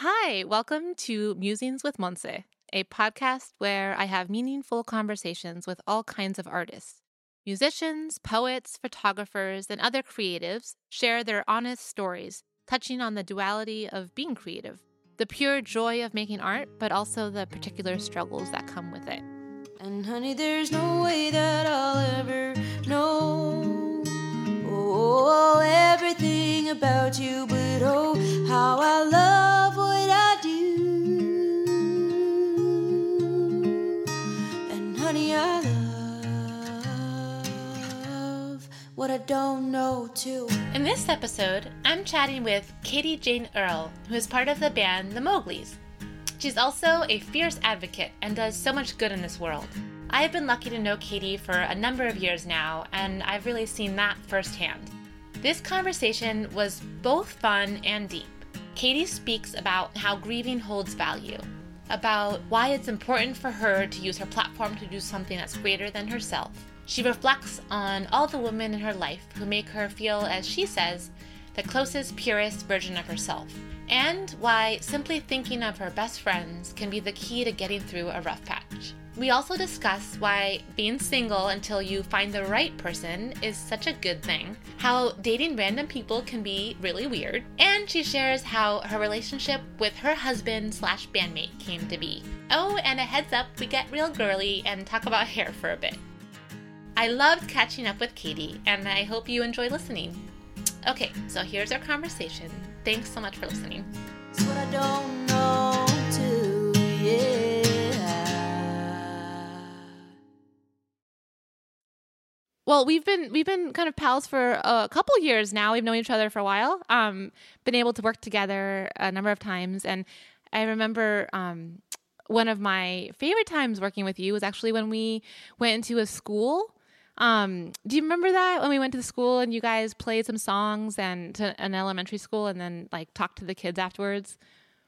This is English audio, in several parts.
Hi, welcome to Musings with Monse, a podcast where I have meaningful conversations with all kinds of artists. Musicians, poets, photographers, and other creatives share their honest stories, touching on the duality of being creative, the pure joy of making art, but also the particular struggles that come with it. And honey, there's no way that I'll ever know oh, everything about you, but oh, how I love what I don't know too. In this episode, I'm chatting with Katie Jane Earl, who is part of the band The Mowgli's. She's also a fierce advocate and does so much good in this world. I have been lucky to know Katie for a number of years now, and I've really seen that firsthand. This conversation was both fun and deep. Katie speaks about how grieving holds value, about why it's important for her to use her platform to do something that's greater than herself. She reflects on all the women in her life who make her feel, as she says, the closest, purest version of herself, and why simply thinking of her best friends can be the key to getting through a rough patch. We also discuss why being single until you find the right person is such a good thing, how dating random people can be really weird, and she shares how her relationship with her husband slash bandmate came to be. Oh, and a heads up, we get real girly and talk about hair for a bit. I loved catching up with Katie, and I hope you enjoy listening. Okay, so here's our conversation. Thanks so much for listening. It's what I don't know too, yeah. Well, we've been we've been kind of pals for a couple years now. We've known each other for a while. Um, been able to work together a number of times, and I remember um, one of my favorite times working with you was actually when we went into a school. Um, do you remember that when we went to the school and you guys played some songs and to an elementary school and then like talked to the kids afterwards?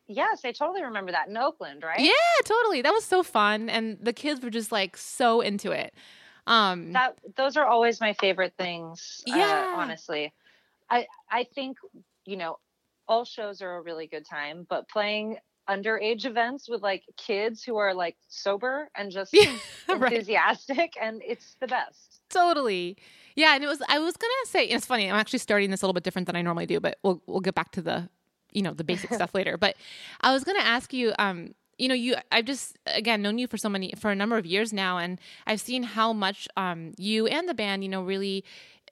Yes, I totally remember that in Oakland, right? Yeah, totally. That was so fun, and the kids were just like so into it. Um, That those are always my favorite things. uh, Yeah. honestly, I I think you know all shows are a really good time, but playing underage events with like kids who are like sober and just yeah, right. enthusiastic, and it's the best. Totally. Yeah, and it was I was gonna say it's funny, I'm actually starting this a little bit different than I normally do, but we'll we'll get back to the you know, the basic stuff later. But I was gonna ask you, um, you know, you I've just again known you for so many for a number of years now and I've seen how much um you and the band, you know, really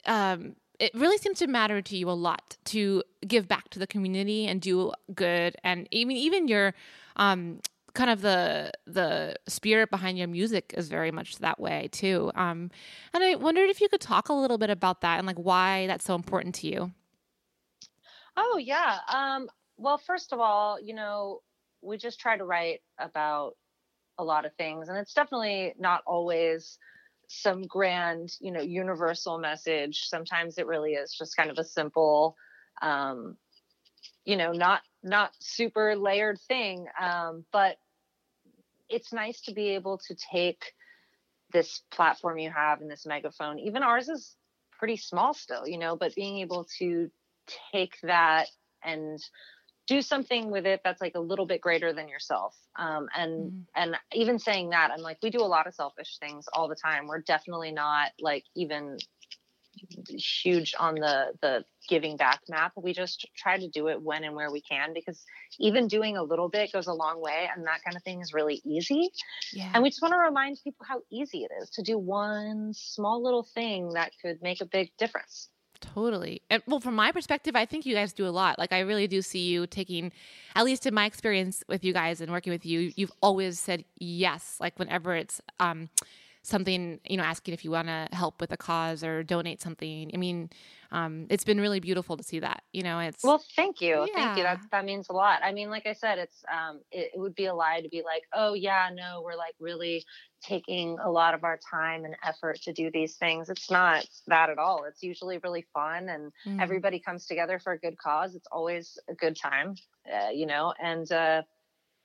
um it really seems to matter to you a lot to give back to the community and do good and even even your um kind of the the spirit behind your music is very much that way too um and i wondered if you could talk a little bit about that and like why that's so important to you Oh yeah. Um, well, first of all, you know, we just try to write about a lot of things, and it's definitely not always some grand, you know, universal message. Sometimes it really is just kind of a simple, um, you know, not not super layered thing. Um, but it's nice to be able to take this platform you have and this megaphone. Even ours is pretty small still, you know, but being able to take that and do something with it that's like a little bit greater than yourself um, and Mhm. and even saying that i'm like we do a lot of selfish things all the time we're definitely not like even huge on the the giving back map we just try to do it when and where we can because even doing a little bit goes a long way and that kind of thing is really easy yeah and we just want to remind people how easy it is to do one small little thing that could make a big difference Totally. And well, from my perspective, I think you guys do a lot. Like, I really do see you taking, at least in my experience with you guys and working with you, you've always said yes. Like, whenever it's um, something, you know, asking if you want to help with a cause or donate something. I mean, um, it's been really beautiful to see that. You know, it's Well, thank you. Thank you. That that means a lot. I mean, like I said, it's um it, it would be a lie to be like, "Oh yeah, no, we're like really taking a lot of our time and effort to do these things." It's not that at all. It's usually really fun and Mm. everybody comes together for a good cause. It's always a good time, uh, you know, and uh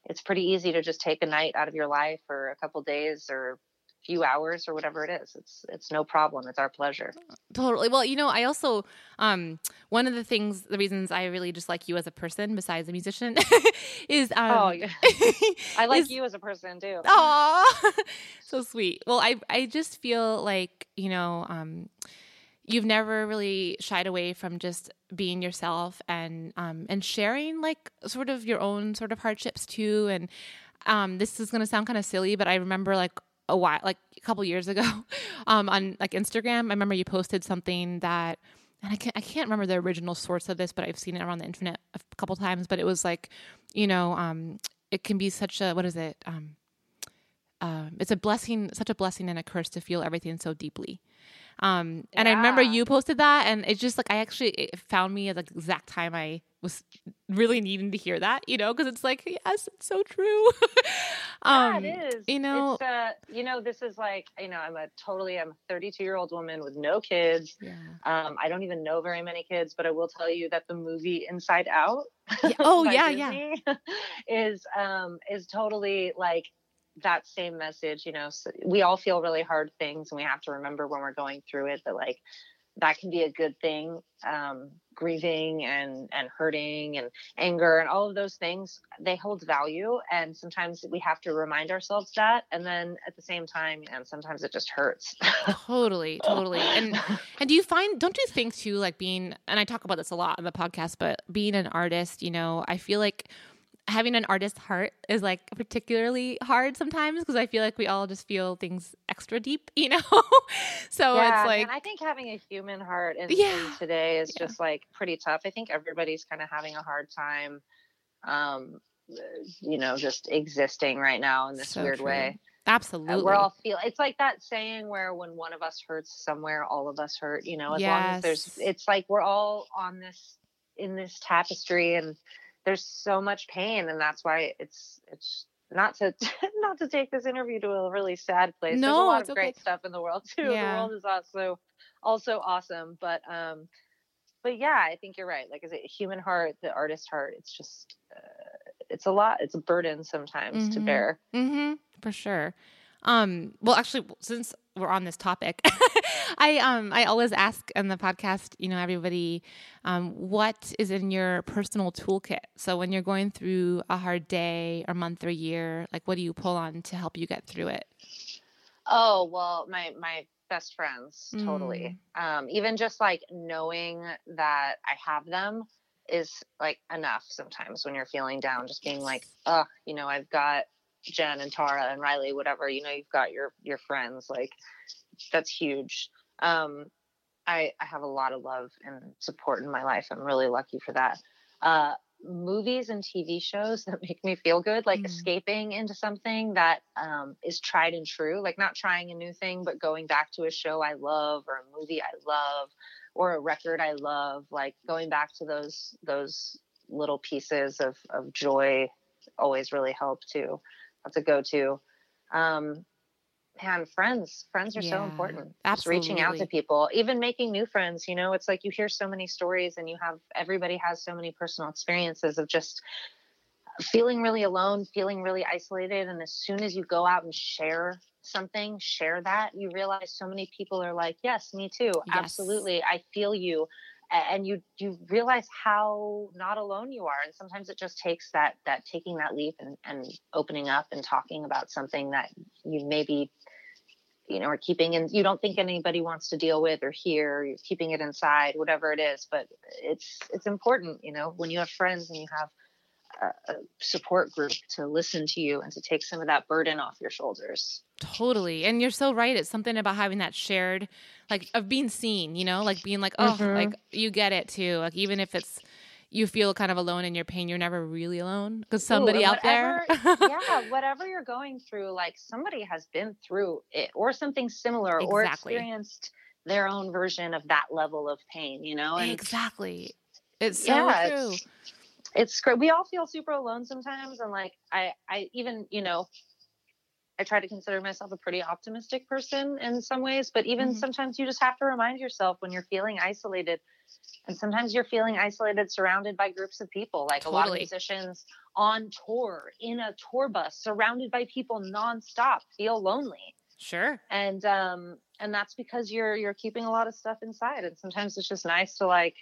it's pretty easy to just take a night out of your life or a couple days or few hours or whatever it is. It's it's no problem. It's our pleasure. Totally. Well, you know, I also um one of the things the reasons I really just like you as a person besides a musician is um oh, yeah. I like is- you as a person too. Aw, so sweet. Well, I I just feel like you know, um, you've never really shied away from just being yourself and um and sharing like sort of your own sort of hardships too. And um, this is gonna sound kind of silly, but I remember like a while, like a couple years ago, um, on like Instagram. I remember you posted something that. And I can't, I can't remember the original source of this, but I've seen it around the internet a couple times. But it was like, you know, um, it can be such a what is it? Um, um, it's a blessing, such a blessing and a curse to feel everything so deeply. Um, and I remember you posted that, and it's just like I actually it found me at the exact time I was really needing to hear that, you know, because it's like yes, it's so true. um, yeah, it is. you know- it's, uh, you know, this is like, you know, I'm a totally, I'm a 32 year old woman with no kids. yeah. Um, I don't even know very many kids, but I will tell you that the movie Inside Out. Yeah, oh, yeah, yeah. Is um is totally like that same message. You know, so we all feel really hard things, and we have to remember when we're going through it that like that can be a good thing. Um, grieving and and hurting and anger and all of those things they hold value and sometimes we have to remind ourselves that and then at the same time and sometimes it just hurts totally totally and and do you find don't you think too like being and i talk about this a lot on the podcast but being an artist you know i feel like having an artist heart is like particularly hard sometimes because i feel like we all just feel things extra deep you know so yeah, it's like and I think having a human heart in, Yeah, in today is yeah. just like pretty tough. I think everybody's kind of having a hard time, um, you know, just existing right now in this So weird true. way. absolutely Uh, We're all feel. It's like that saying where when one of us hurts somewhere, all of us hurt. You know, as long as there's, it's like we're all on this in this tapestry, and there's so much pain, and that's why it's it's not to not to take this interview to a really sad place. there's a No, lot it's of great okay. stuff in the world too. Yeah. The world is also also awesome, but um, but yeah, I think you're right. Like, is it human heart, the artist heart? It's just. Uh, it's a lot. It's a burden sometimes to Mhm. bear. Mm-hmm. For sure. Um, well, actually, since we're on this topic, I um I always ask on the podcast, you know, everybody, um, what is in your personal toolkit? So when you're going through a hard day or month or year, like what do you pull on to help you get through it? Oh well, my my best friends totally. Um, even just like knowing that I have them is like enough sometimes when you're feeling down. Just being like, oh, you know, I've got Jen and Tara and Riley, whatever. You know, you've got your your friends. Like that's huge. Um, I I have a lot of love and support in my life. I'm really lucky for that. Uh, movies and TV shows that make me feel good, like Mm. escaping into something that um, is tried and true, like not trying a new thing, but going back to a show I love or a movie I love or a record I love, like going back to those those little pieces of of joy always really help too. That's a go-to. Um, man, friends, friends are so Yeah, important. Just reaching out to people, even making new friends. You know, it's like you hear so many stories, and you have everybody has so many personal experiences of just feeling really alone, feeling really isolated. And as soon as you go out and share something, share that, you realize so many people are like, "Yes, me too, Yes. absolutely, I feel you." And you you realize how not alone you are, and sometimes it just takes that that taking that leap and, and opening up and talking about something that you maybe you know, are keeping and you don't think anybody wants to deal with or hear, you're keeping it inside, whatever it is. But it's, it's important, you know, when you have friends and you have a, a support group to listen to you and to take some of that burden off your shoulders. Totally. And you're so right. It's something about having that shared, like, of being seen, you know, like being like, oh, Mhm. like you get it too. Like, even if it's, you feel kind of alone in your pain, you're never really alone because somebody and out there. yeah, whatever you're going through, like somebody has been through it or something similar or experienced their own version of that level of pain, you know? And exactly. It's so yeah, true. it's, it's great. We all feel super alone sometimes, and like I, I even you know, I try to consider myself a pretty optimistic person in some ways, but even Mhm. sometimes you just have to remind yourself when you're feeling isolated. And sometimes you're feeling isolated, surrounded by groups of people, like a lot of musicians on tour in a tour bus, surrounded by people nonstop, feel lonely. Sure. and um and that's because you're you're keeping a lot of stuff inside and sometimes it's just nice to like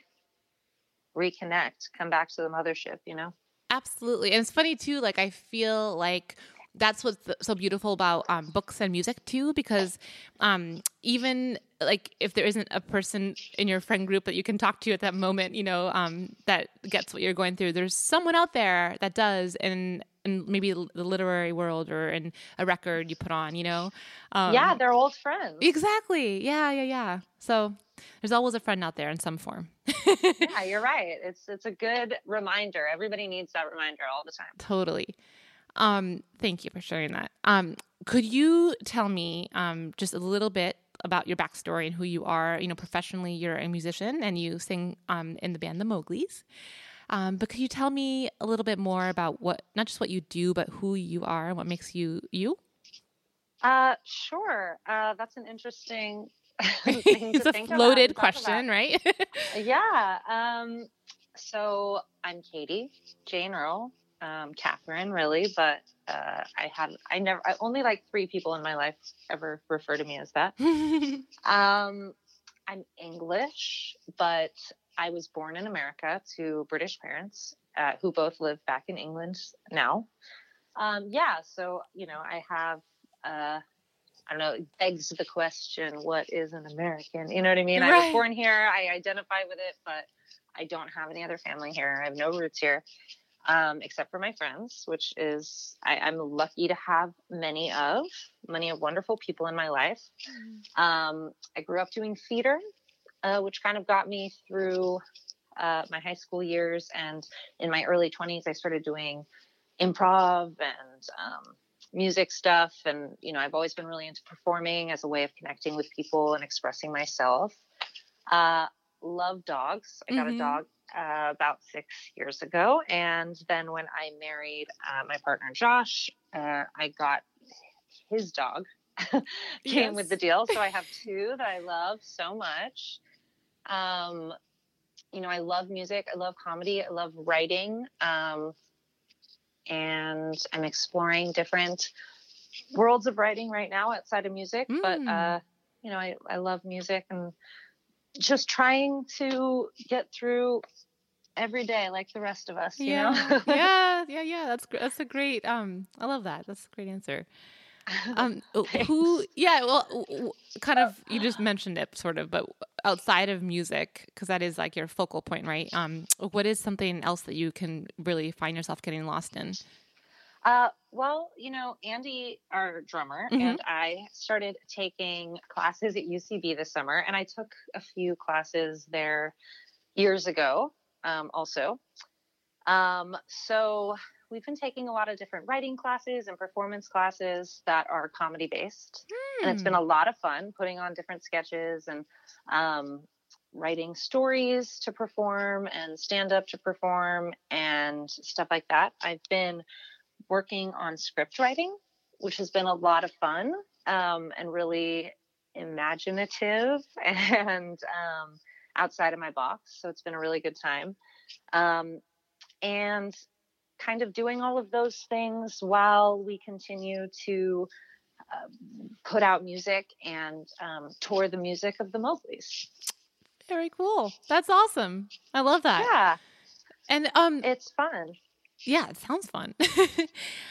reconnect come back to the mothership you know Absolutely. And it's funny too, like I feel like that's what's so beautiful about um, books and music too, because um, even like if there isn't a person in your friend group that you can talk to at that moment, you know, um, that gets what you're going through, there's someone out there that does, and and maybe the literary world or in a record you put on, you know. Um, yeah they're old friends exactly. Yeah, yeah, yeah. So there's always a friend out there in some form. Yeah you're right it's it's a good reminder everybody needs that reminder all the time Totally. Um, thank you for sharing that. Um, could you tell me um, just a little bit about your backstory and who you are? You know, professionally, you're a musician and you sing um, in the band The Mowgli's. Um, but could you tell me a little bit more about what, not just what you do, but who you are and what makes you you? uh sure uh that's an interesting it's a loaded question, right? Yeah. Um, so I'm Katie, Jane Earl, um, Catherine, really, but uh, I had I never I only like three people in my life ever refer to me as that. Um, I'm English, but I was born in America to British parents uh, who both live back in England now. Um, yeah, so you know I have. Uh, I don't know, it begs the question, what is an American? You know what I mean? I was born here, I identify with it, but I don't have any other family here. I have no roots here, um, except for my friends, which is I, I'm lucky to have many of, many of wonderful people in my life. Um, I grew up doing theater, uh, which kind of got me through uh, my high school years. And in my early 20s, I started doing improv and um, music stuff. And, you know, I've always been really into performing as a way of connecting with people and expressing myself. Uh, love dogs. I got Mhm. a dog uh, about six years ago. And then when I married uh, my partner, Josh, uh, I got his dog. Came with the deal. So I have two that I love so much. Um, you know, I love music. I love comedy. I love writing. Um, and I'm exploring different worlds of writing right now outside of music. But, Mm. uh, you know, I, I love music and just trying to get through every day like the rest of us, you yeah, know? yeah, yeah, yeah. That's that's a great. Um, I love that. That's a great answer. Um, who? Yeah. Well, kind of. You just mentioned it, sort of, but outside of music, because that is like your focal point, right? Um, what is something else that you can really find yourself getting lost in? Uh, well, you know, Andy, our drummer, Mhm. and I started taking classes at UCB this summer, and I took a few classes there years ago, um, also. Um, so we've been taking a lot of different writing classes and performance classes that are comedy based, and it's been a lot of fun putting on different sketches and um, writing stories to perform and stand up to perform and stuff like that. I've been working on script writing, which has been a lot of fun um, and really imaginative and um, outside of my box. So it's been a really good time. Um, and kind of doing all of those things while we continue to uh, put out music and um, tour the music of the Mowgli's. Very cool. That's awesome. I love that. Yeah, And um, it's fun. yeah, it sounds fun.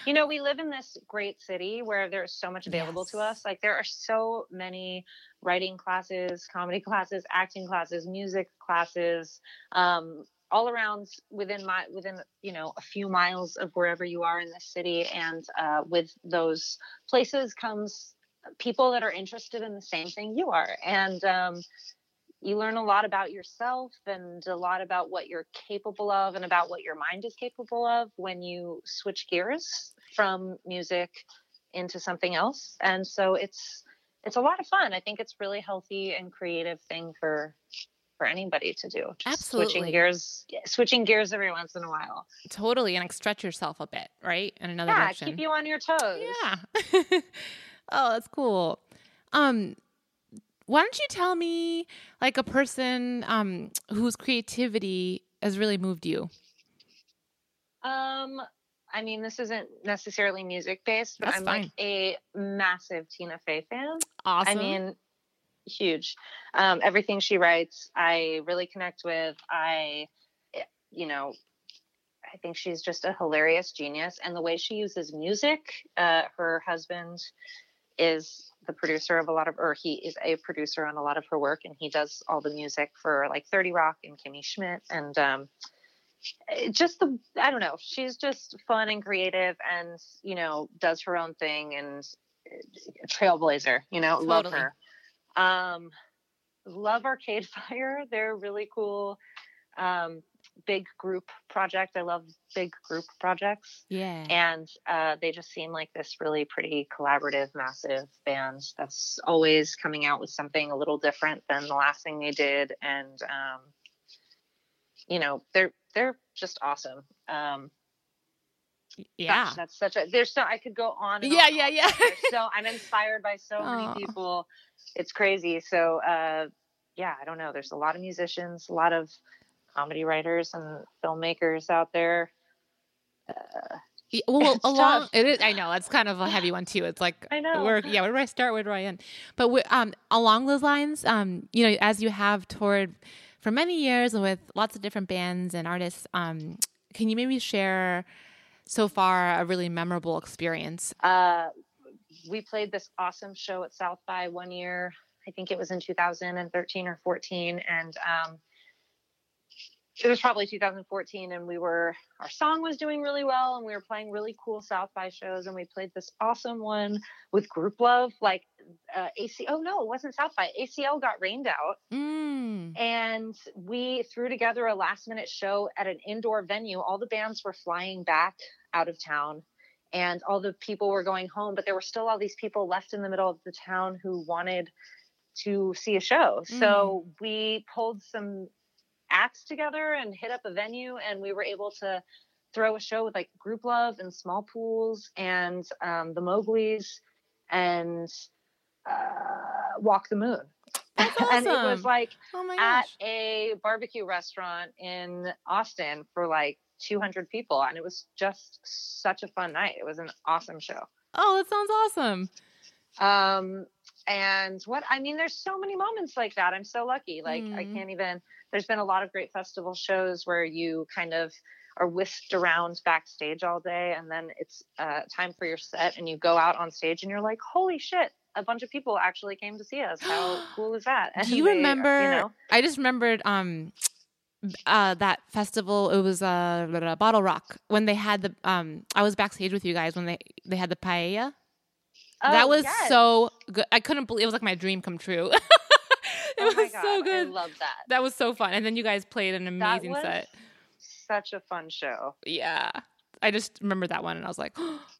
You know, we live in this great city where there's so much available to us. Like there are so many writing classes, comedy classes, acting classes, music classes, um, all around within my within you know a few miles of wherever you are in the city. And uh, with those places comes people that are interested in the same thing you are, and um, you learn a lot about yourself and a lot about what you're capable of and about what your mind is capable of when you switch gears from music into something else and so it's it's a lot of fun i think it's really healthy and creative thing for for anybody to do Just Absolutely. switching gears switching gears every once in a while totally, and like stretch yourself a bit, right? In another yeah direction. keep you on your toes Yeah. oh, that's cool. Um, why don't you tell me like a person um whose creativity has really moved you? Um, I mean, this isn't necessarily music based, but That's I'm fine. like a massive Tina Fey fan. Awesome. I mean, huge. Um, everything she writes, I really connect with. I, eh, you know, I think she's just a hilarious genius, and the way she uses music. Uh, her husband is the producer of a lot of, or he is a producer on a lot of her work, and he does all the music for like Thirty Rock and Kimmy Schmidt, and um, just the I don't know. She's just fun and creative, and you know, does her own thing and uh, trailblazer. You know, love her. Um, love Arcade Fire. They're really cool. Um, big group project. I love big group projects. yeah. And uh, they just seem like this really pretty collaborative, massive band that's always coming out with something a little different than the last thing they did. And um, you know, they're they're just awesome. Um, yeah. gosh, that's such a. There's so I could go on. And Yeah, on yeah, yeah. So I'm inspired by so Aw. many people. It's crazy. So uh, yeah, I don't know. There's a lot of musicians, a lot of comedy writers and filmmakers out there. Yeah, well, It's along tough. it is. I know it's kind of a heavy one too. It's like I know. Where, yeah, where do I start? Where do I end? But wi- um, along those lines, um, you know, as you have toured for many years with lots of different bands and artists, um, can you maybe share so far a really memorable experience? Uh, we played this awesome show at South by one year. I think it was in 2013 or 14, and um, it was probably 2014. And we were our song was doing really well, and we were playing really cool South by shows. And we played this awesome one with Grouplove, like uh, AC. Oh no, it wasn't South by. ACL got rained out, Mm. and we threw together a last minute show at an indoor venue. All the bands were flying back out of town and all the people were going home, but there were still all these people left in the middle of the town who wanted to see a show. So we pulled some acts together and hit up a venue and we were able to throw a show with like Grouplove and Smallpools and um, the Mowgli's and uh, walk the moon. That's and it was like Oh at a barbecue restaurant in Austin for like 200 people, and it was just such a fun night. It was an awesome show. Oh, that sounds awesome. Um, and what I mean, there's so many moments like that. I'm so lucky. Like I Mhm. can't even. There's been a lot of great festival shows where you kind of are whisked around backstage all day, and then it's uh, time for your set, and you go out on stage, and you're like, "Holy shit!" A bunch of people actually came to see us. How cool is that? Do you they, remember? You know, I just remembered um, uh, that festival. It was uh, blah, blah, BottleRock when they had the. Um, I was backstage with you guys when they they had the paella. that Oh, was yes. so good. I couldn't believe it was like my dream come true. it Oh was God, so good. I love that. that was so fun. And then you guys played an That amazing set. such a fun show. Yeah. I just remember that one and I was like,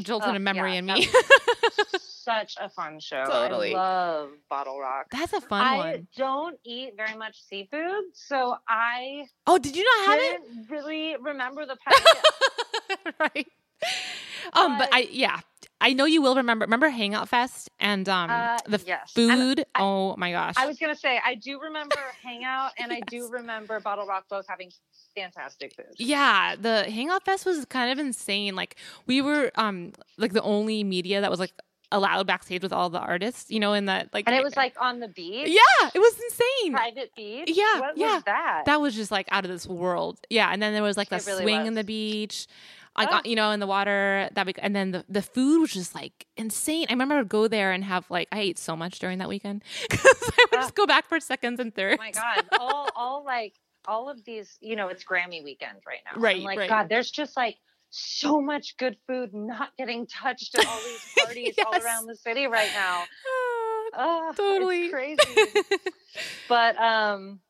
jolted Oh, a memory yeah, in me. Such a fun show. Totally. I love BottleRock. That's a fun I one. don't eat very much seafood, so I Oh, did you not have it? I didn't really remember the paella. right. Um, but But- I yeah, I know you will remember. Remember Hangout Fest and um Uh, the yes. And food. I- oh my gosh. I was gonna say I do remember Hangout and I do remember BottleRock both having fantastic food. yeah, the Hangout Fest was kind of insane. Like we were um like the only media that was like allowed backstage with all the artists, you know, in that like And it was like on the beach, yeah, it was insane. private beach. Yeah, what yeah. was that? That was just like out of this world. Yeah, and then there was like the really swing in the was. Beach. got, Oh. you know, in the water that we, and then the, the food was just like insane. I remember I would go there and have like I ate so much during that weekend because I would just go back for seconds and thirds. Oh my god, all all like all of these, you know, it's Grammy weekend right now. Right, I'm like, right. God, there's just like so much good food not getting touched at all these parties all around the city right now. Oh, totally it's crazy. but um,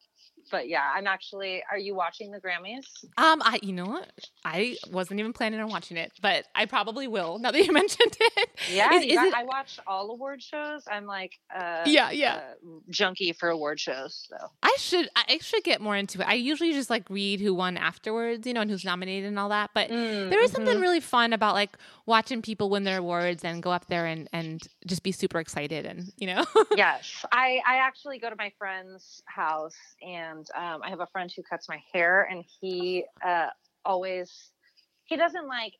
but yeah, I'm actually. Are you watching the Grammys? um, I you know what? I wasn't even planning on watching it, but I probably will now that you mentioned it. Yeah, Is- is got- it- I watch all award shows. I'm like, uh, Yeah, yeah. uh, junkie for award shows. So I should I should get more into it. I usually just like read who won afterwards, you know, and who's nominated and all that. But there is something Mhm. really fun about like watching people win their awards and go up there and and just be super excited and you know. yes, I I actually go to my friend's house, and um, I have a friend who cuts my hair, and he uh, always he doesn't like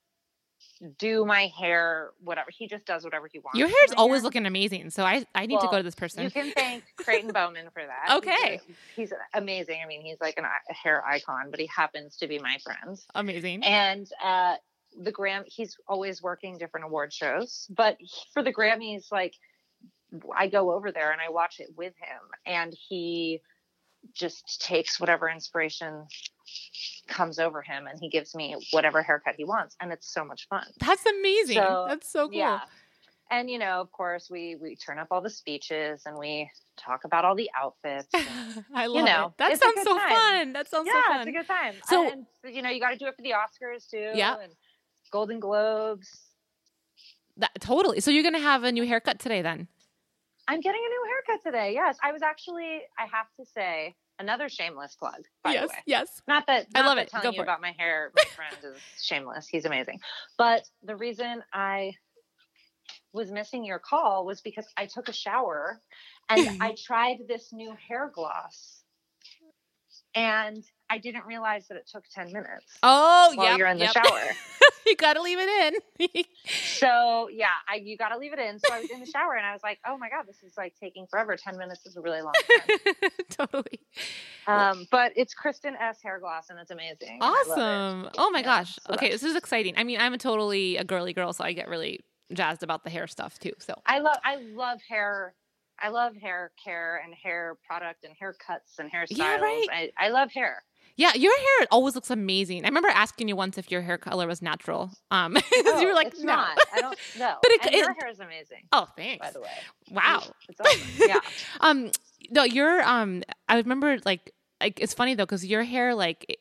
do my hair, whatever. He just does whatever he wants. Your hair's always looking amazing. So I, I need to go to this person. You can thank Creighton Bowman for that. Okay. He's, he's amazing. I mean, he's like an, a hair icon, but he happens to be my friend. Amazing. And uh, the Gram, he's always working different award shows. But for the Grammys, like I go over there and I watch it with him, and he just takes whatever inspiration comes over him, and he gives me whatever haircut he wants, and it's so much fun. That's amazing. So, That's so cool. Yeah. And you know, of course, we we turn up all the speeches and we talk about all the outfits. and- I love you know, it. That sounds so time. fun. That sounds yeah, so fun. it's a good time. So- and you know, you got to do it for the Oscars too. Yeah. And Golden Globes. That- totally. So you're gonna have a new haircut today then? I'm getting a new haircut today. Yes, I was actually. I have to say another shameless plug. By yes. the way, Yes. not that I love that it. Telling Go you it. about my hair, my friend is shameless. He's amazing. But the reason I was missing your call was because I took a shower and I tried this new hair gloss, and I didn't realize that it took ten minutes Oh, yeah you're in the yep. shower. you gotta leave it in. So yeah, I, you got to leave it in. So I was in the shower and I was like, oh my god, this is like taking forever. Ten minutes is a really long time. totally. Um, but it's Kristin Ess hair gloss and it's amazing. love it. Awesome. Oh my Yeah, gosh. Okay, this is exciting. I mean, I'm a totally a girly girl, so I get really jazzed about the hair stuff too. So I love I love hair. I love hair care and hair product and haircuts and hairstyles. Yeah, right. I, I love hair. Yeah, your hair always looks amazing. I remember asking you once if your hair color was natural. Um, you were Oh, like, it's no. not. I don't know. But it- it- your hair is amazing, Oh, thanks. by the way. Wow. It's awesome. Yeah. Um, no, your um, I remember like like it's funny though because your hair like. it-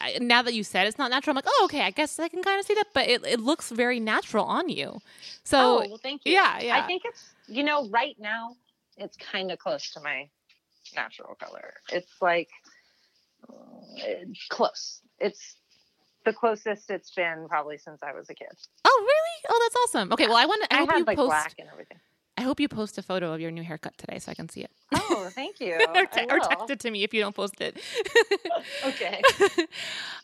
I, now that you said it's not natural, I'm like, oh, okay. I guess I can kind of see that, but it, it looks very natural on you. So oh, well, thank you. yeah, yeah. I think it's you know right now it's kind of close to my natural color. It's like close. It's the closest it's been probably since I was a kid. oh, really? Oh, that's awesome. Okay, well, I want to. I, I, hope had you like post. black and everything. I hope you post a photo of your new haircut today so I can see it. Oh, thank you. or, te- or text it to me if you don't post it. Okay.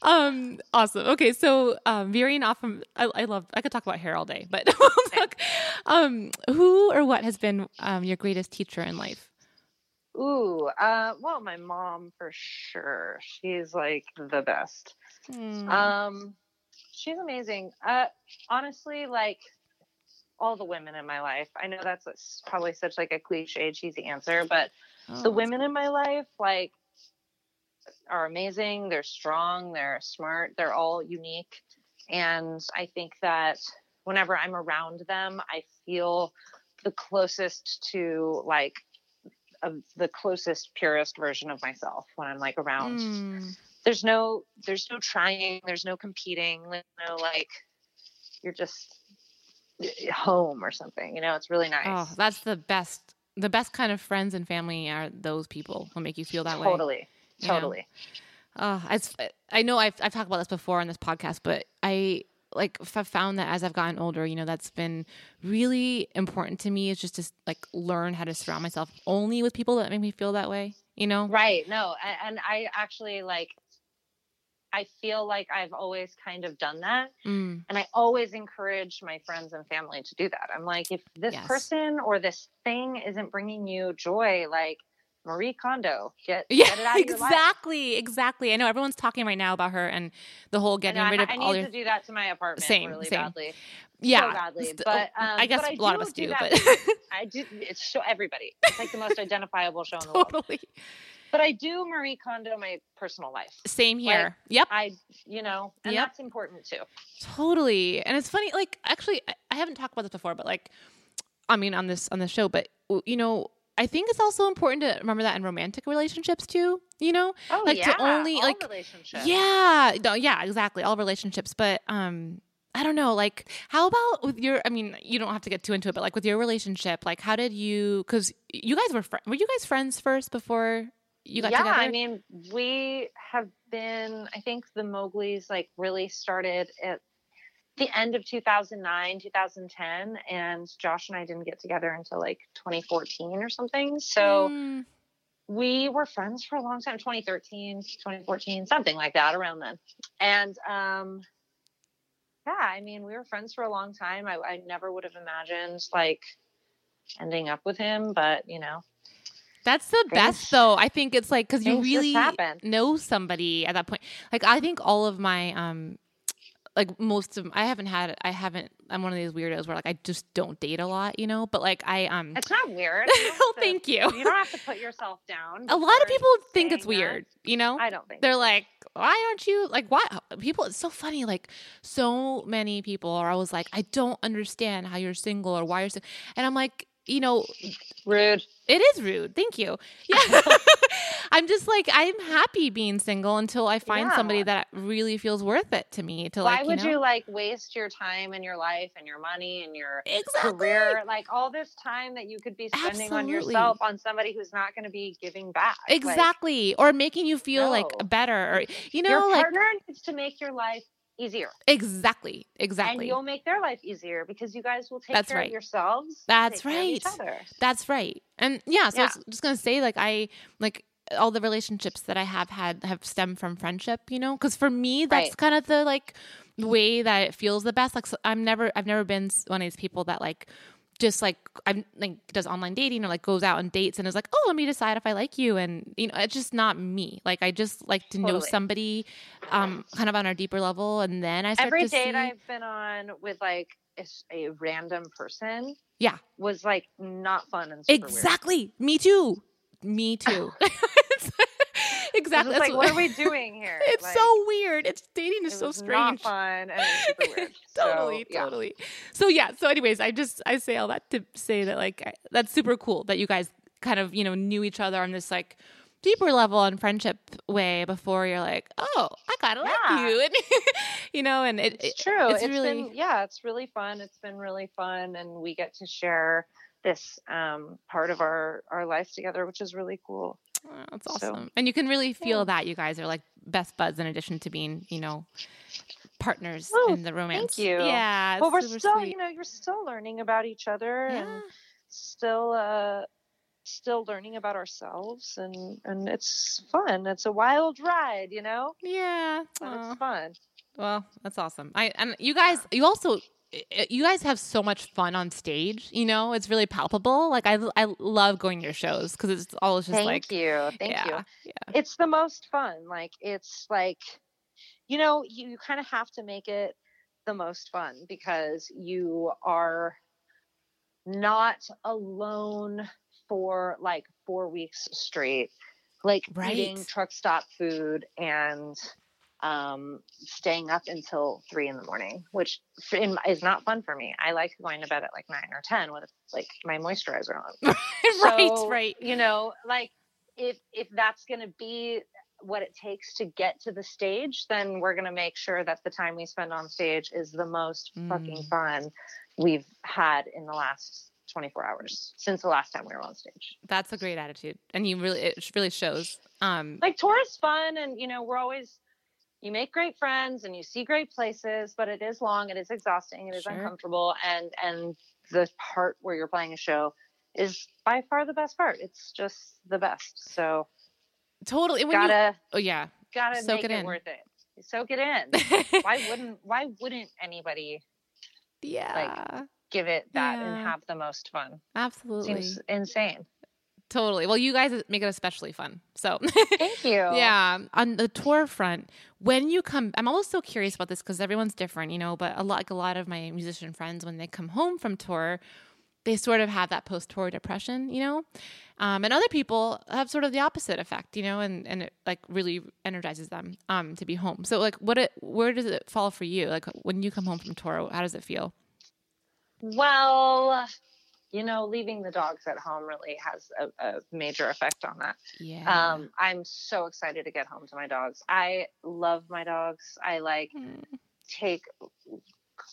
um, awesome. Okay, so um, veering off from, I, I love. I could talk about hair all day, but um, who or what has been um, your greatest teacher in life? Ooh, uh, well, my mom for sure. She's like the best. Hmm. Um, she's amazing. Uh, honestly, like all the women in my life. I know that's probably such like a cliche, cheesy answer, but the Oh, women in my life, like, are amazing. They're strong. They're smart. They're all unique, and I think that whenever I'm around them, I feel the closest to like of the closest purest version of myself when I'm like around mm. there's no there's no trying there's no competing no like you're just home or something you know it's really nice Oh, that's the best. The best kind of friends and family are those people who make you feel that way. totally you know? totally Oh, it's, I know I've, I've talked about this before on this podcast, but I like I've found that as I've gotten older, you know, that's been really important to me is just to like learn how to surround myself only with people that make me feel that way, you know? right no a- and i actually like i feel like i've always kind of done that Mm, and i always encourage my friends and family to do that i'm like if this Yes. person or this thing isn't bringing you joy like marie kondo get, yeah, get it out of your life exactly, exactly. I know everyone's talking right now about her and the whole getting know, rid of I all need your to do that to my apartment Same, really same. badly yeah, so badly. But um, I guess but I a lot of us do, that but I do. It's so everybody. It's like the most identifiable show in the world. totally But I do Marie Kondo my personal life. same here. yep, I, you know, and Yep. that's important too. Totally. And it's funny, like actually I, I haven't talked about this before, but like I mean on this on the show, but you know, I think it's also important to remember that in romantic relationships too, you know? Oh Like, to yeah, only, all like, relationships. Yeah. No, yeah, exactly. All relationships, but um I don't know, like how about with your I mean, you don't have to get too into it, but like with your relationship, like how did you cuz you guys were fr- were you guys friends first before you got yeah, together? I mean, we have been. I think the Mowgli's like really started at the end of 2009, 2010, and Josh and I didn't get together until like 2014 or something. So. Mm, we were friends for a long time 2013 2014 something like that around then and um yeah, I mean, we were friends for a long time. I, I never would have imagined like ending up with him, but you know, That's the best though. I think it's like because you things really know somebody at that point. Like I think all of my um like most of I haven't had I haven't I'm one of these weirdos where like I just don't date a lot, you know. But like I um it's not weird. Oh to- thank you. You don't have to put yourself down. A lot of people think it's saying that. weird, you know. I don't think They're so. like, why aren't you like why people it's so funny like so many people are always like I don't understand how you're single or why you're single. And I'm like, you know, rude. it is rude. Thank you. Yeah. I'm just like I'm happy being single until I find somebody that really feels worth it to me to Why like would you, know? you like waste your time and your life and your money and your exactly. career, like all this time that you could be spending on yourself on somebody who's not going to be giving back? Like, Exactly. or making you feel like better or you know your like partner needs to make your life easier, exactly. Exactly. And you'll make their life easier because you guys will take That's care right. of yourselves. That's take care of each right. other. That's right. And yeah, so I Yeah. was just gonna say, like, I like all the relationships that I have had have stemmed from friendship, you know, because for me, that's Right. kind of the like way that it feels the best. Like, so I'm never, I've never been one of these people that like just like I'm like does online dating or like goes out on dates and is like, oh, let me decide if I like you, and you know, it's just not me. Like, I just like to know somebody, um, kind of on a deeper level, and then I start Every date see. I've been on with like a random person, Yeah. was like not fun and super weird. Exactly. Me too. Me too. Exactly. like, what- what are we doing here? It's Like, so weird. It's dating is it so strange. fun and it was super weird. totally, So, yeah. totally. So yeah. So anyways, I just I say all that to say that like I, that's super cool that you guys kind of you know knew each other on this like deeper level and friendship way before you're like oh I of Yeah. like you and you know and it, It's it- true. it's it's really been yeah, it's really fun. It's been really fun, and we get to share this um, part of our our life together, which is really cool. Oh, that's so, awesome and you can really feel yeah. that you guys are like best buds in addition to being you know partners Oh, in the romance you. yeah but it's we're still, sweet. you know, you're still learning about each other yeah. and still uh still learning about ourselves and and it's fun it's a wild ride you know yeah but it's fun Well, that's awesome. I and you guys, you also, you guys have so much fun on stage. You know, it's really palpable. Like I, I love going to your shows because it's always just like, thank like, you. Thank yeah, you. yeah, it's the most fun. Like it's like you know you, you kind of have to make it the most fun because you are not alone for like four weeks straight like eating truck stop food and um staying up until three in the morning which is not fun for me i like going to bed at like nine or ten with like my moisturizer on right, so, right. You know, like if if that's going to be what it takes to get to the stage, then we're going to make sure that the time we spend on stage is the most fucking Mm. fun we've had in the last 24 hours since the last time we were on stage. That's a great attitude, and you really, it really shows. Um, Like tour is fun and you know, we're always you make great friends and you see great places, but it is long, it is exhausting, it is Sure. uncomfortable and and the part where you're playing a show is by far the best part. It's just the best. So totally. Gotta oh yeah. gotta soak make it it, in. worth it. Soak it in. why wouldn't Why wouldn't anybody yeah. Like, give it that Yeah. and have the most fun? absolutely. Seems insane. Totally. Well, you guys make it especially fun. So. Thank you. Yeah. On the tour front, when you come, I'm always so curious about this because everyone's different, you know. But a lot, like a lot of my musician friends, when they come home from tour, they sort of have that post-tour depression, you know. Um, and other people have sort of the opposite effect, you know, and and it like really energizes them um, to be home. So like, what it, where does it fall for you? Like when you come home from tour, how does it feel? Well, you know, leaving the dogs at home really has a, a major effect on that. Yeah. Um, I'm so excited to get home to my dogs. I love my dogs. I like Mm. take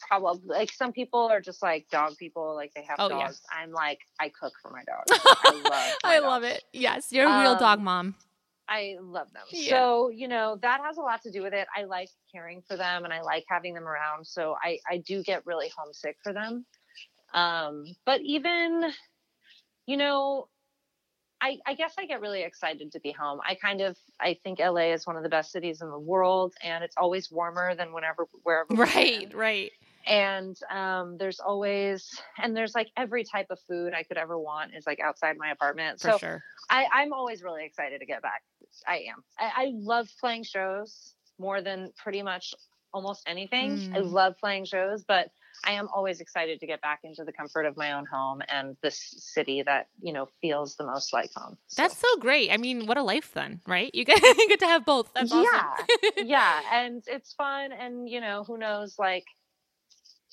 probably like some people are just like dog people, like they have Oh, yeah. dogs. I'm like I cook for my dogs. I love. I love it. Yes, you're a real dog Um, mom. I love them. Yeah. So, you know, that has a lot to do with it. I like caring for them and I like having them around. So I, I do get really homesick for them. Um, but even, you know, I, I guess I get really excited to be home. I kind of I think LA is one of the best cities in the world, and it's always warmer than whenever wherever. Right, right. And um, there's always and there's like every type of food I could ever want is like outside my apartment. For so sure. I, I'm always really excited to get back. I am. I, I love playing shows more than pretty much almost anything. I Mm. love playing shows, but I am always excited to get back into the comfort of my own home and this city that you know feels the most like home. So- That's so great. I mean, what a life then, right? You get, you get to have both. That's awesome. yeah, yeah, and it's fun, and you know who knows like.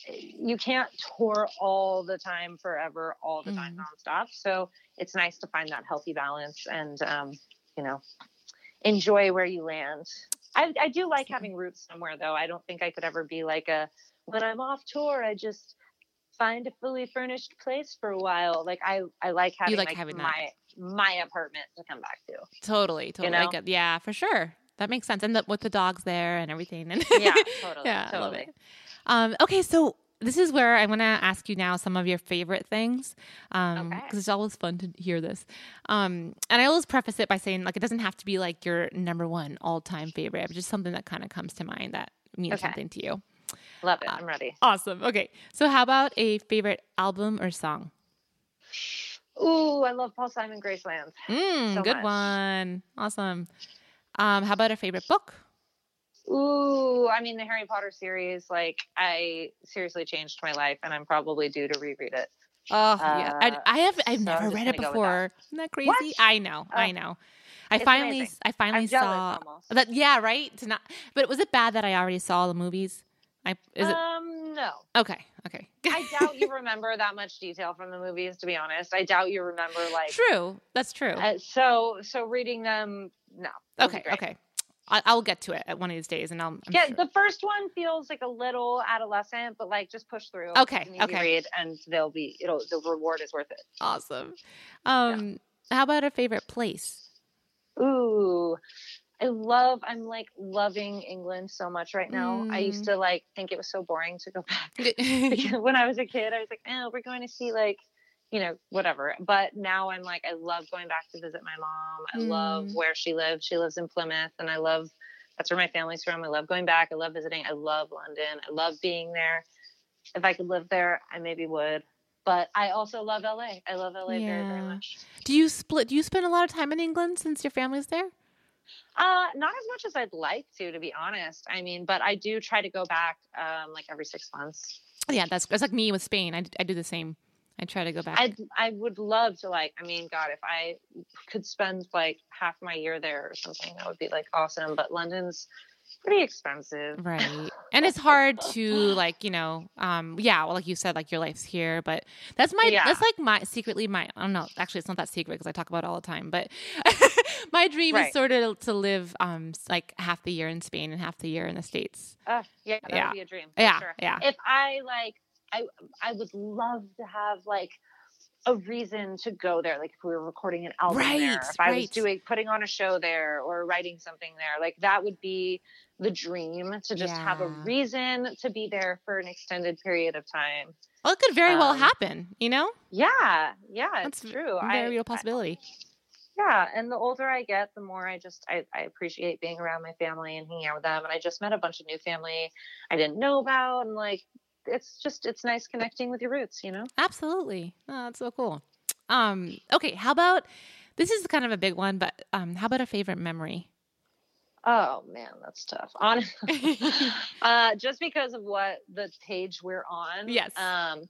You can't tour all the time forever, all the time Mhm. nonstop. So it's nice to find that healthy balance and, um, you know, enjoy where you land. I, I do like having roots somewhere, though. I don't think I could ever be like a when I'm off tour, I just find a fully furnished place for a while. Like I, I like having like like, having that. my my apartment to come back to. Totally, totally. I know? yeah, for sure. That makes sense. And the, with the dogs there and everything. And Yeah, totally. yeah, I love totally. it. Um, okay, so this is where I want to ask you now some of your favorite things because Okay. it's always fun to hear this. Um, and I always preface it by saying like it doesn't have to be like your number one all time favorite, but just something that kind of comes to mind that means Okay. something to you. Love it. Uh, I'm ready. Awesome. Okay, so how about a favorite album or song? Ooh, I love Paul Simon Graceland. Mm, So good much. one. Awesome. Um, how about a favorite book? Ooh, I mean the Harry Potter series, like I seriously changed my life and I'm probably due to reread it. Oh yeah, I, Uh, I have. I've so never read it gonna go with before. Isn't that crazy? What? I know. I Oh. know. I It's finally, amazing. I finally saw almost. that. Yeah, right. To not, but was it bad that I already saw the movies? I is it um no. okay? Okay. I doubt you remember that much detail from the movies to be honest. I doubt you remember like true. That's true. uh, so so reading them no. okay. Okay. I, I'll get to it at one of these days, and I'll. I'm Yeah, sure. the first one feels like a little adolescent, but like just push through. Okay, okay. Read and they'll be it'll the reward is worth it. awesome. Um, how about a favorite place? Ooh, I love. I'm like loving England so much right now. I used Mm. to like think it was so boring to go back because when I was a kid, I was like, oh, we're going to see like, you know, whatever. But now I'm like, I love going back to visit my mom. I love Mm. where she lives. She lives in Plymouth, and I love. That's where my family's from. I love going back. I love visiting. I love London. I love being there. If I could live there, I maybe would. But I also love LA. I love LA very, very much. Do you split? Do you spend a lot of time in England since your family's there? Uh, not as much as I'd like to, to be honest. I mean, but I do try to go back um, like every six months. Yeah, that's that's like me with Spain. I, I do the same. I try to go back. I I would love to like. I mean, God, if I could spend like half my year there or something, that would be like awesome. But London's pretty expensive. Right. And it's hard to like, you know, um, yeah, well, like you said, like your life's here, but that's my, Yeah. that's like my secretly my, I don't know, actually it's not that secret because I talk about it all the time, but my dream is sort of to live, um, like half the year in Spain and half the year in the States. Uh, yeah, that Yeah. would be a dream. Yeah. sure. Yeah. If I like, I I would love to have like a reason to go there. Like if we were recording an album there, Right, if I was doing putting on a show there or writing something there, like that would be the dream to just have a reason to be there for an extended period of time. Well, it could very well Um, happen, you know? Yeah, yeah, That's it's true. Very I, real I- possibility. yeah, and the older I get, the more I just I, I appreciate being around my family and hanging out with them. And I just met a bunch of new family I didn't know about, and like it's just it's nice connecting with your roots, you know. Absolutely. Oh, that's so cool. Um, okay. How about, this is kind of a big one, but, um, how about a favorite memory? Oh man, that's tough. On uh, just because of what the page we're on. Yes. Um,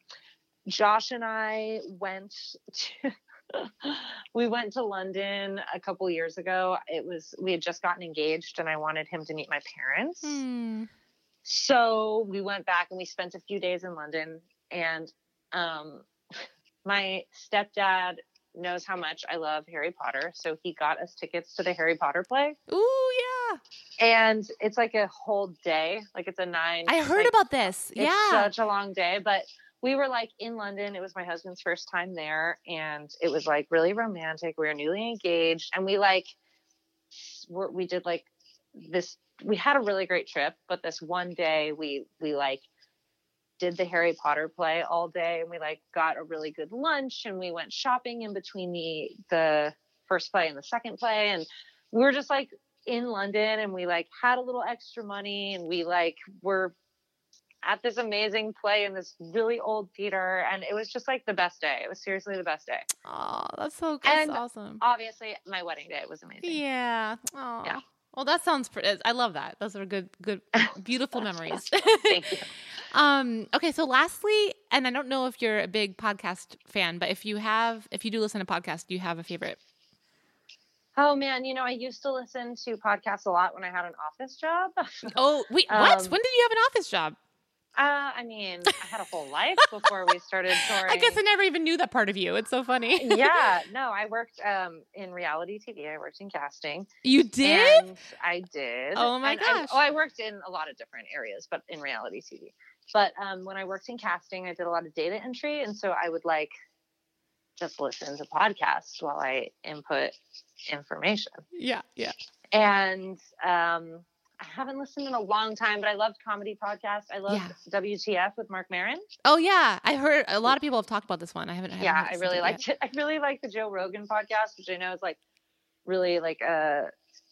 Josh and I went to. we went to London a couple years ago. It was we had just gotten engaged, and I wanted him to meet my parents. Hmm. So we went back and we spent a few days in London. And um, my stepdad knows how much I love Harry Potter, so he got us tickets to the Harry Potter play. Ooh, yeah. and it's like a whole day like it's a nine I heard like- about this. it's Yeah. such a long day but we were like in london it was my husband's first time there and it was like really romantic we were newly engaged and we like we did like this we had a really great trip but this one day we we like did the harry potter play all day and we like got a really good lunch and we went shopping in between the the first play and the second play, and we were just like in London, and we like had a little extra money, and we like were at this amazing play in this really old theater, and it was just like the best day. It was seriously the best day. Oh, that's so cool. that's And- awesome. Obviously, my wedding day was amazing. Yeah. Oh. Yeah. Well, that sounds pretty. I love that. Those are good, good, beautiful memories. Thank you. um. Okay. So, lastly, and I don't know if you're a big podcast fan, but if you have, if you do listen to podcasts, do you have a favorite? Oh man, you know, I used to listen to podcasts a lot when I had an office job. Oh, wait. what? Um, When did you have an office job? Uh, I mean, I had a whole life before we started touring. I guess I never even knew that part of you. It's so funny. yeah, no, I worked um, in reality TV. I worked in casting. you did? And I did. Oh my And I- gosh. oh, I worked in a lot of different areas, but in reality TV. But um, when I worked in casting, I did a lot of data entry, and so I would like just listen to podcasts while I input information. Yeah. Yeah. And um, I haven't listened in a long time, but I loved comedy podcasts. I love Yeah. WTF with Marc Maron. Oh yeah, I heard a lot of people have talked about this one. I haven't. I haven't yeah, I really liked it. I really like the Joe Rogan podcast, which I know is like really like uh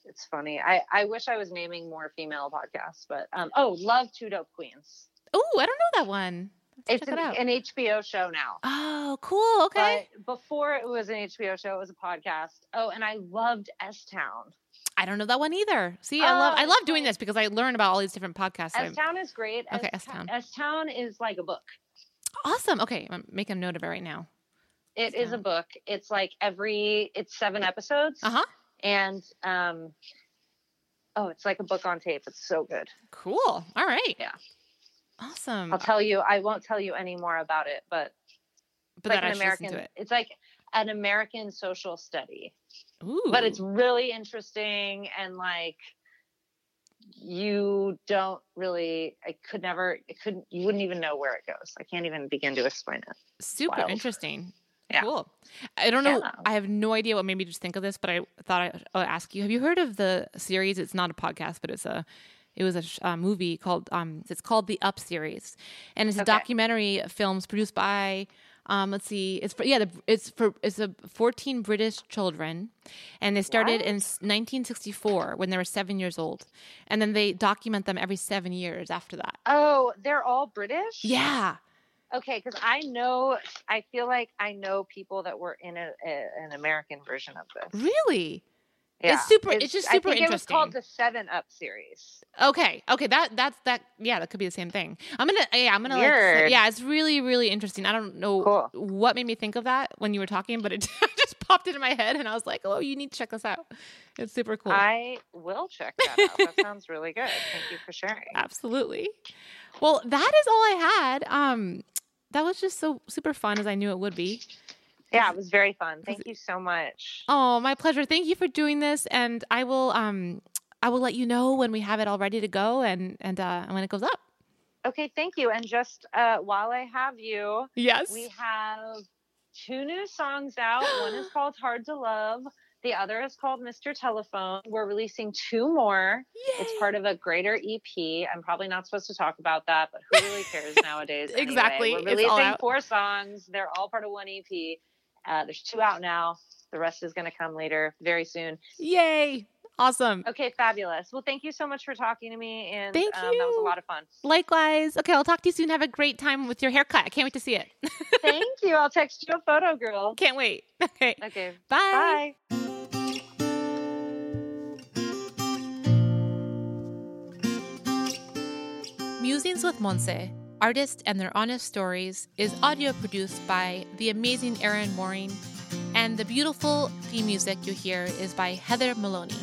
it's funny. I I wish I was naming more female podcasts, but um oh, love Two Dope Queens. Oh, I don't know that one. Let's It's an, it an HBO show now. Oh, cool. Okay. But before it was an HBO show, it was a podcast. Oh, and I loved S Town. I don't know that one either. See, I love I Oh, love doing this because I learn about all these different podcasts. S Town is great. Okay, S-Town. S Town is like a book. Awesome. Okay, I'm making a note of it right now. It is a S-Town. book. It's like every it's seven episodes. Uh huh. And um oh, it's like a book on tape. It's so good. Cool. All right. Yeah. Awesome. I'll tell you. I won't tell you any more about it, but but like an American. it. It's like an American social study, Ooh. but it's really interesting and like you don't really. I could never. It couldn't. You wouldn't even know where it goes. I can't even begin to explain it. super wild. interesting. Yeah. Cool. I don't know. Yeah. I have no idea what made me just think of this, but I thought I, I'll ask you. Have you heard of the series? It's not a podcast, but it's a. It was a sh- uh, movie called. Um, it's called the Up series, and it's a documentary films produced by. Um, let's see. It's for yeah. The, it's for it's a fourteen British children, and they started in 1964 when they were seven years old, and then they document them every seven years after that. Oh, they're all British. Yeah. Okay, because I know. I feel like I know people that were in a, a an American version of this. Really. Yeah. It's super- it's just super interesting. I think It was called the Seven Up series. Okay. Okay. That that's that. Yeah, that could be the same thing. I'm gonna. Yeah, I'm gonna. Like, yeah, it's really really interesting. I don't know Cool. what made me think of that when you were talking, but it just popped into my head, and I was like, "Oh, you need to check this out. It's super cool." I will check that out. That sounds really good. Thank you for sharing. Absolutely. Well, that is all I had. Um, that was just so super fun as I knew it would be. Yeah, it was very fun. Thank you so much. Oh, my pleasure. Thank you for doing this, and I will um I will let you know when we have it all ready to go and and uh, when it goes up. Okay, thank you. And just uh, while I have you, Yes. we have two new songs out. One is called Hard to Love. The other is called Mr. Telephone. We're releasing two more. It's part of a greater EP. I'm probably not supposed to talk about that, but who really cares nowadays? anyway? Exactly. We're It's all releasing four songs. They're all part of one EP. Uh, there's two out now. The rest is going to come later, very soon. Yay. Awesome. Okay, fabulous. Well, thank you so much for talking to me, and Thank um, that was a lot of fun. Likewise. Okay, I'll talk to you soon. Have a great time with your haircut. I can't wait to see it. Thank you. I'll text you a photo, girl. can't wait. Okay. Okay, Bye. bye. Musings with Monse, Artists and Their Honest Stories, is audio produced by the amazing Erin Mooring, and the beautiful theme music you hear is by Heather Maloney.